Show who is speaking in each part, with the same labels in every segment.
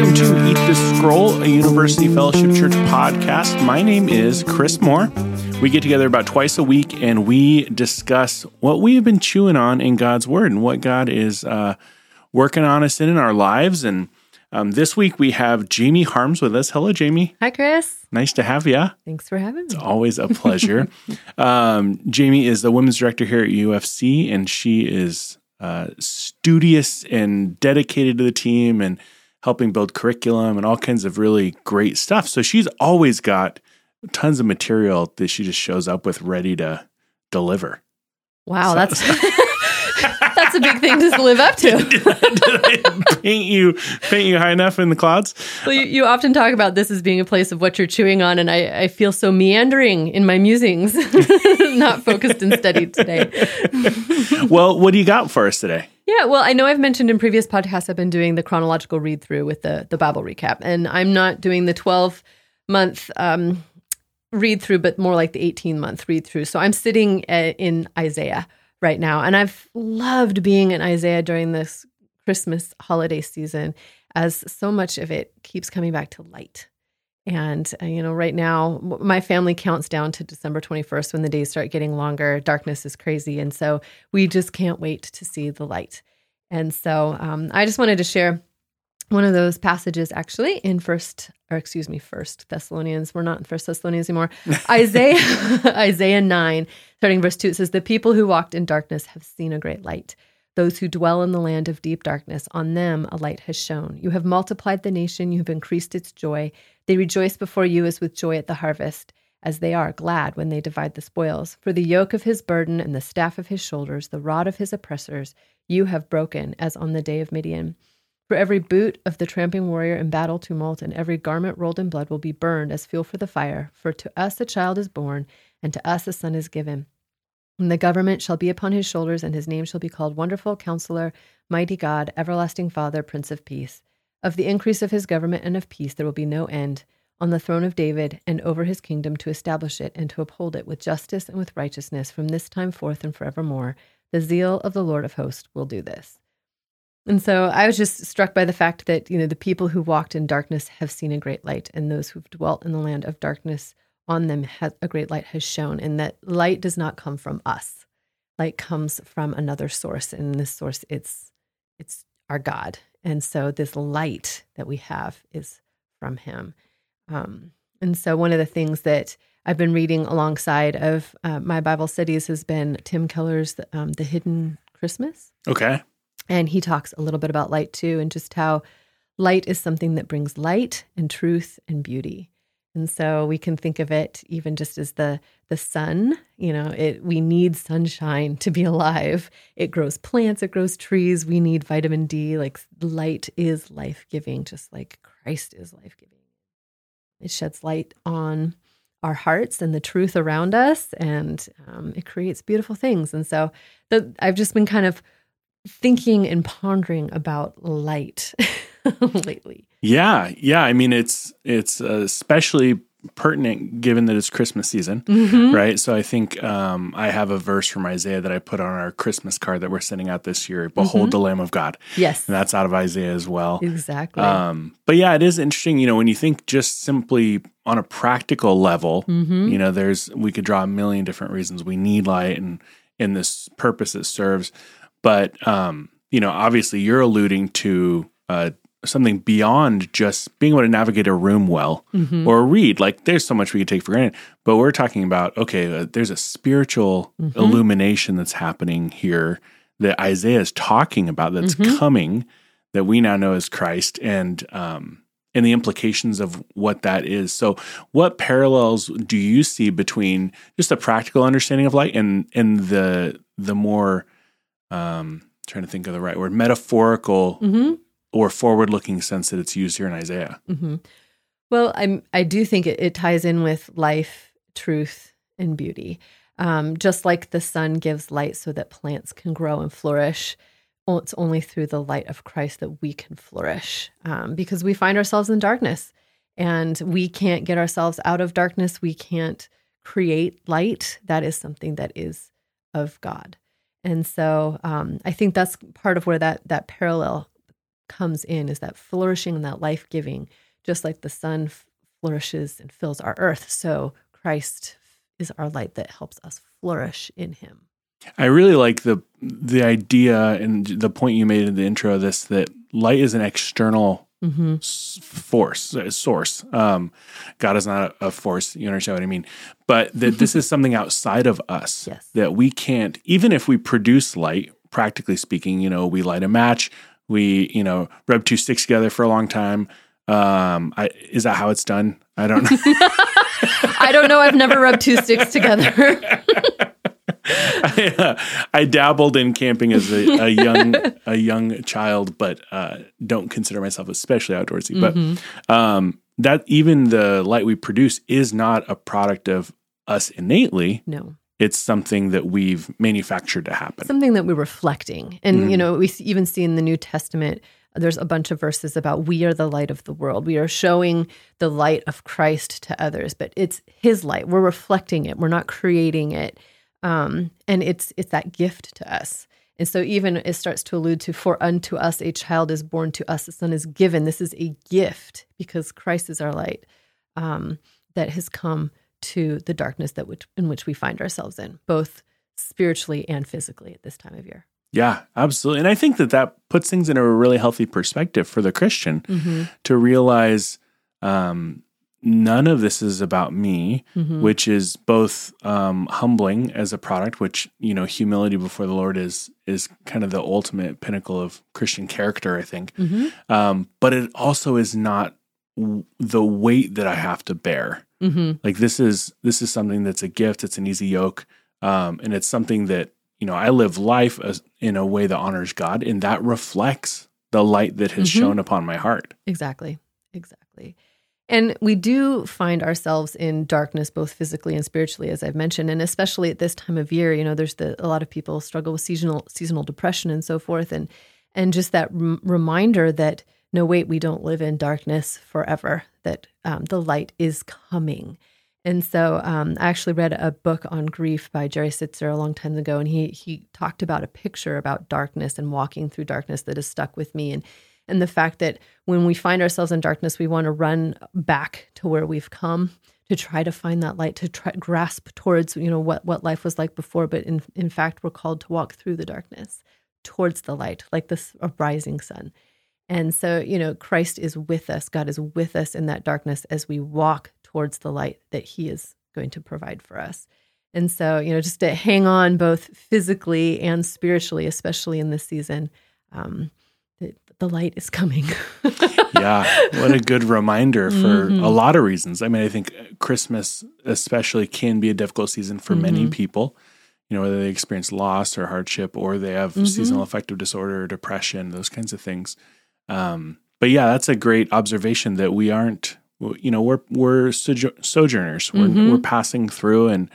Speaker 1: welcome to Eat the Scroll, a University Fellowship Church podcast. My name is Chris Moore. We get together about twice a week and we discuss what we have been chewing on in God's Word and what God is uh, working on us in, in our lives. And um, this week we have Jamie Harms with us. Hello, Jamie.
Speaker 2: Hi, Chris.
Speaker 1: Nice to have you.
Speaker 2: Thanks for having me.
Speaker 1: It's always a pleasure. um, Jamie is the women's director here at UFC, and she is uh, studious and dedicated to the team and helping build curriculum and all kinds of really great stuff. So she's always got tons of material that she just shows up with ready to deliver.
Speaker 2: Wow, so, that's that's a big thing to live up to.
Speaker 1: did, I, did I paint you paint you high enough in the clouds?
Speaker 2: Well, you, you, often talk about this as being a place of what you're chewing on, and I, I feel so meandering in my musings, not focused and steady today.
Speaker 1: well, what do you got for us today?
Speaker 2: Yeah, well, I know I've mentioned in previous podcasts I've been doing the chronological read through with the the Bible recap, and I'm not doing the 12 month um, read through, but more like the 18 month read through. So I'm sitting uh, in Isaiah right now. And I've loved being in Isaiah during this Christmas holiday season as so much of it keeps coming back to light. And, uh, you know, right now, my family counts down to December 21st when the days start getting longer. Darkness is crazy. And so we just can't wait to see the light. And so um, I just wanted to share one of those passages actually in first or excuse me first thessalonians we're not in first thessalonians anymore isaiah isaiah 9 starting verse 2 it says the people who walked in darkness have seen a great light those who dwell in the land of deep darkness on them a light has shone you have multiplied the nation you have increased its joy they rejoice before you as with joy at the harvest as they are glad when they divide the spoils for the yoke of his burden and the staff of his shoulders the rod of his oppressors you have broken as on the day of midian for every boot of the tramping warrior in battle tumult, and every garment rolled in blood will be burned as fuel for the fire. For to us a child is born, and to us a son is given. And the government shall be upon his shoulders, and his name shall be called Wonderful Counselor, Mighty God, Everlasting Father, Prince of Peace. Of the increase of his government and of peace there will be no end on the throne of David and over his kingdom to establish it and to uphold it with justice and with righteousness from this time forth and forevermore. The zeal of the Lord of hosts will do this. And so I was just struck by the fact that, you know, the people who walked in darkness have seen a great light, and those who've dwelt in the land of darkness on them has, a great light has shone, and that light does not come from us. Light comes from another source, and this source it's it's our God. And so this light that we have is from him. Um, and so one of the things that I've been reading alongside of uh, my Bible studies has been Tim Keller's um, The Hidden Christmas.
Speaker 1: Okay.
Speaker 2: And he talks a little bit about light too, and just how light is something that brings light and truth and beauty. And so we can think of it even just as the the sun, you know, it we need sunshine to be alive. It grows plants, it grows trees. We need vitamin D. Like light is life-giving just like Christ is life-giving. It sheds light on our hearts and the truth around us and um, it creates beautiful things. And so the, I've just been kind of thinking and pondering about light lately.
Speaker 1: Yeah, yeah. I mean, it's it's especially pertinent given that it's Christmas season, mm-hmm. right? So I think um, I have a verse from Isaiah that I put on our Christmas card that we're sending out this year. Behold mm-hmm. the Lamb of God.
Speaker 2: Yes,
Speaker 1: and that's out of Isaiah as well.
Speaker 2: Exactly. Um,
Speaker 1: but yeah, it is interesting. You know, when you think just simply on a practical level, mm-hmm. you know, there's we could draw a million different reasons we need light and in this purpose it serves. But um, you know, obviously, you're alluding to uh, something beyond just being able to navigate a room well mm-hmm. or read. Like, there's so much we could take for granted, but we're talking about okay, uh, there's a spiritual mm-hmm. illumination that's happening here that Isaiah is talking about that's mm-hmm. coming that we now know as Christ, and um, and the implications of what that is. So, what parallels do you see between just a practical understanding of light and and the the more um, trying to think of the right word, metaphorical mm-hmm. or forward looking sense that it's used here in Isaiah.
Speaker 2: Mm-hmm. Well, I'm, I do think it, it, ties in with life, truth, and beauty. Um, just like the sun gives light so that plants can grow and flourish, it's only through the light of Christ that we can flourish um, because we find ourselves in darkness and we can't get ourselves out of darkness. We can't create light. That is something that is of God. And so um, I think that's part of where that that parallel comes in is that flourishing and that life giving, just like the sun flourishes and fills our earth. So Christ is our light that helps us flourish in Him.
Speaker 1: I really like the the idea and the point you made in the intro of this that light is an external mm-hmm. force source. Um, God is not a, a, force. You understand what I mean? But that this is something outside of us
Speaker 2: yes.
Speaker 1: that we can't. Even if we produce light, practically speaking, you know, we light a match, we you know rub two sticks together for a long time. Um, I, is that how it's done? I don't know.
Speaker 2: I don't know. I've never rubbed two sticks together.
Speaker 1: I, uh, I, dabbled in camping as a, a young a young child, but uh, don't consider myself especially outdoorsy. Mm-hmm. But um, that even the light we produce is not a product of us innately.
Speaker 2: No.
Speaker 1: It's something that we've manufactured to happen.
Speaker 2: Something that we're reflecting. And, mm-hmm. you know, we even see in the New Testament, there's a bunch of verses about we are the light of the world. We are showing the light of Christ to others, but it's his light. We're reflecting it. We're not creating it um, and it's it's that gift to us. And so even it starts to allude to for unto us a child is born to us a son is given. This is a gift because Christ is our light um, that has come to the darkness that which in which we find ourselves in, both spiritually and physically at this time of year.
Speaker 1: Yeah, absolutely. And I think that that puts things in a really healthy perspective for the Christian mm-hmm. to realize um, none of this is about me, mm-hmm. which is both um, humbling as a product, which you know, humility before the Lord is is kind of the ultimate pinnacle of Christian character, I think. Mm-hmm. Um, but it also is not w- the weight that I have to bear. Mm-hmm. Like this is this is something that's a gift. It's an easy yoke, um, and it's something that you know I live life as, in a way that honors God, and that reflects the light that has mm-hmm. shone upon my heart.
Speaker 2: Exactly. Exactly. And we do find ourselves in darkness, both physically and spiritually, as I've mentioned. And especially at this time of year, you know, there's the, a lot of people struggle with seasonal seasonal depression and so forth. And and just that r- reminder that no, wait, we don't live in darkness forever. That um, the light is coming. And so um, I actually read a book on grief by Jerry Sittser a long time ago, and he he talked about a picture about darkness and walking through darkness that has stuck with me. And and the fact that when we find ourselves in darkness, we want to run back to where we've come to try to find that light, to try grasp towards you know what what life was like before. But in in fact, we're called to walk through the darkness towards the light, like this rising sun. And so, you know, Christ is with us. God is with us in that darkness as we walk towards the light that He is going to provide for us. And so, you know, just to hang on both physically and spiritually, especially in this season, um, the light is coming.
Speaker 1: yeah, what a good reminder for mm-hmm. a lot of reasons. I mean, I think Christmas especially can be a difficult season for mm-hmm. many people. You know, whether they experience loss or hardship, or they have mm-hmm. seasonal affective disorder, or depression, those kinds of things. Um, but yeah, that's a great observation that we aren't. You know, we're we're sojourners. We're mm-hmm. we're passing through, and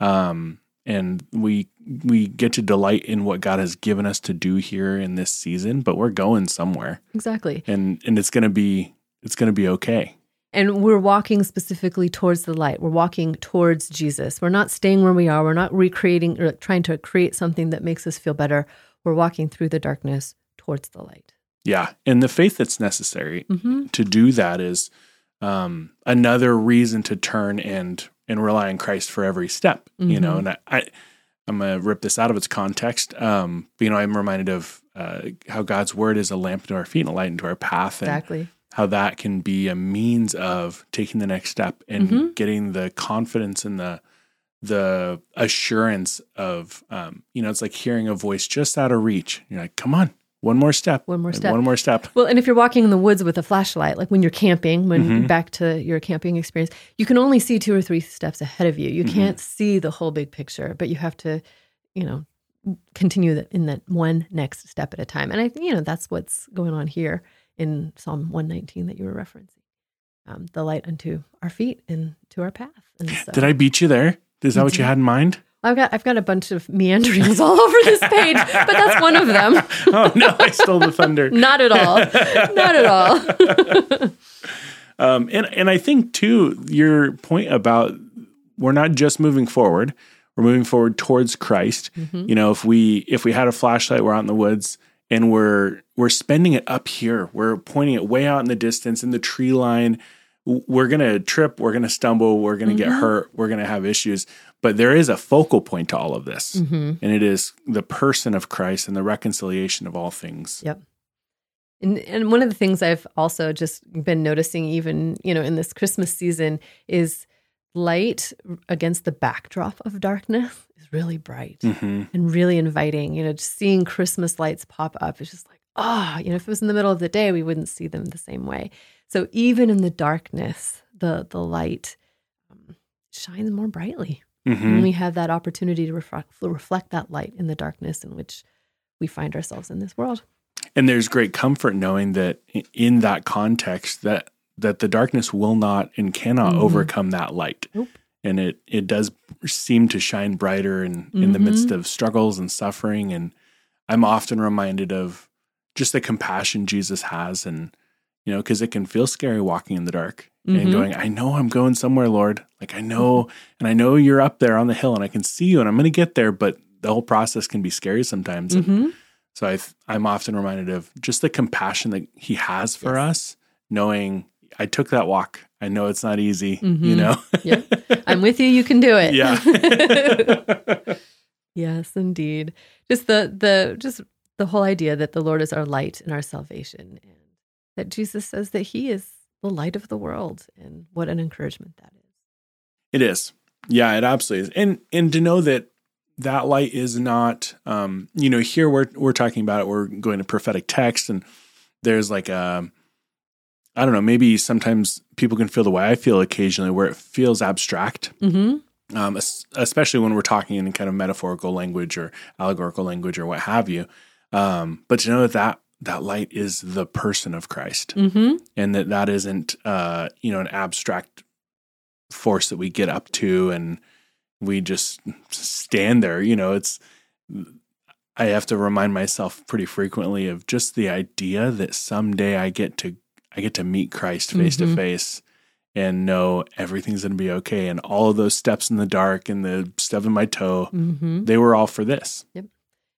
Speaker 1: um, and we we get to delight in what God has given us to do here in this season, but we're going somewhere.
Speaker 2: Exactly.
Speaker 1: And and it's going to be it's going to be okay.
Speaker 2: And we're walking specifically towards the light. We're walking towards Jesus. We're not staying where we are. We're not recreating or trying to create something that makes us feel better. We're walking through the darkness towards the light.
Speaker 1: Yeah. And the faith that's necessary mm-hmm. to do that is um, another reason to turn and and rely on Christ for every step, mm-hmm. you know. Mm-hmm. And I, I I'm gonna rip this out of its context. Um, but, you know, I'm reminded of uh, how God's word is a lamp to our feet and a light into our path,
Speaker 2: and exactly.
Speaker 1: how that can be a means of taking the next step and mm-hmm. getting the confidence and the the assurance of, um, you know, it's like hearing a voice just out of reach. You're like, come on, one more step.
Speaker 2: One more step.
Speaker 1: One more step.
Speaker 2: Well, and if you're walking in the woods with a flashlight, like when you're camping, when mm-hmm. back to your camping experience, you can only see two or three steps ahead of you. You mm-hmm. can't see the whole big picture, but you have to, you know, continue in that one next step at a time. And I, you know, that's what's going on here in Psalm 119 that you were referencing. Um, the light unto our feet and to our path.
Speaker 1: So, Did I beat you there? Is that what you had in mind?
Speaker 2: I've got I've got a bunch of meanderings all over this page, but that's one of them.
Speaker 1: oh no, I stole the thunder.
Speaker 2: Not at all. Not at all.
Speaker 1: um, and and I think too your point about we're not just moving forward, we're moving forward towards Christ. Mm-hmm. You know, if we if we had a flashlight, we're out in the woods and we're we're spending it up here. We're pointing it way out in the distance in the tree line. We're gonna trip. We're gonna stumble. We're gonna mm-hmm. get hurt. We're gonna have issues. But there is a focal point to all of this, mm-hmm. and it is the person of Christ and the reconciliation of all things.
Speaker 2: Yep. And, and one of the things I've also just been noticing, even you know, in this Christmas season, is light against the backdrop of darkness is really bright mm-hmm. and really inviting. You know, just seeing Christmas lights pop up is just like, ah, oh, you know, if it was in the middle of the day, we wouldn't see them the same way. So even in the darkness, the the light um, shines more brightly. Mm-hmm. And we have that opportunity to reflect, reflect that light in the darkness in which we find ourselves in this world.
Speaker 1: And there's great comfort knowing that in that context that that the darkness will not and cannot mm-hmm. overcome that light. Nope. And it it does seem to shine brighter in, mm-hmm. in the midst mm-hmm. of struggles and suffering. And I'm often reminded of just the compassion Jesus has and you know, because it can feel scary walking in the dark mm-hmm. and going, I know I'm going somewhere, Lord. Like I know, mm-hmm. and I know you're up there on the hill and I can see you and I'm going to get there, but the whole process can be scary sometimes. Mm-hmm. So I I'm often reminded of just the compassion that he has for yes. us, knowing I took that walk. I know it's not easy, mm-hmm. you know.
Speaker 2: yeah. I'm with you. You can do it.
Speaker 1: Yeah.
Speaker 2: yes, indeed. Just the the just the whole idea that the Lord is our light and our salvation and that Jesus says that he is the light of the world and what an encouragement that is.
Speaker 1: It is. Yeah, it absolutely is. And and to know that that light is not um you know here we're we're talking about it we're going to prophetic text and there's like a I don't know, maybe sometimes people can feel the way I feel occasionally, where it feels abstract. Mm-hmm. Um, especially when we're talking in kind of metaphorical language or allegorical language or what have you. Um, but to know that, that that light is the person of Christ, mm-hmm. and that that isn't uh, you know an abstract force that we get up to and we just stand there. You know, it's I have to remind myself pretty frequently of just the idea that someday I get to I get to meet Christ face to face and know everything's going to be okay. And all of those steps in the dark and the stubbing my toe, mm-hmm. they were all for this.
Speaker 2: Yep.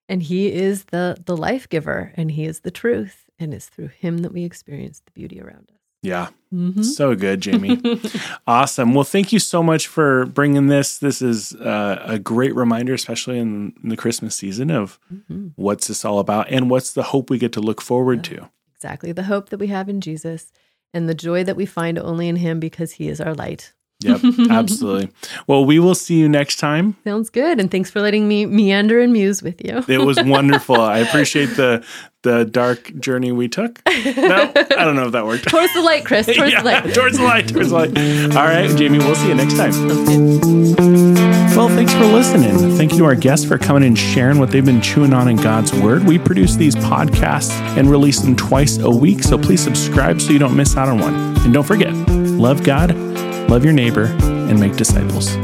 Speaker 2: And he is the the life giver and he is the truth. And it's through him that we experience the beauty around us.
Speaker 1: Yeah. Mm-hmm. So good, Jamie. awesome. Well, thank you so much for bringing this. This is uh, a great reminder, especially in, in the Christmas season, of mm-hmm. what's this all about and what's the hope we get to look forward yeah. to.
Speaker 2: Exactly. The hope that we have in Jesus and the joy that we find only in him because he is our light.
Speaker 1: Yep, absolutely. well, we will see you next time.
Speaker 2: Sounds good. And thanks for letting me meander and muse with you.
Speaker 1: it was wonderful. I appreciate the the dark journey we took. No, I don't know if that worked.
Speaker 2: towards the light, Chris. Towards yeah, the light.
Speaker 1: Towards the light. Towards the light. All right, Jamie, we'll see you next time. Well, thanks for listening. Thank you to our guests for coming and sharing what they've been chewing on in God's Word. We produce these podcasts and release them twice a week, so please subscribe so you don't miss out on one. And don't forget, love God, love your neighbor, and make disciples.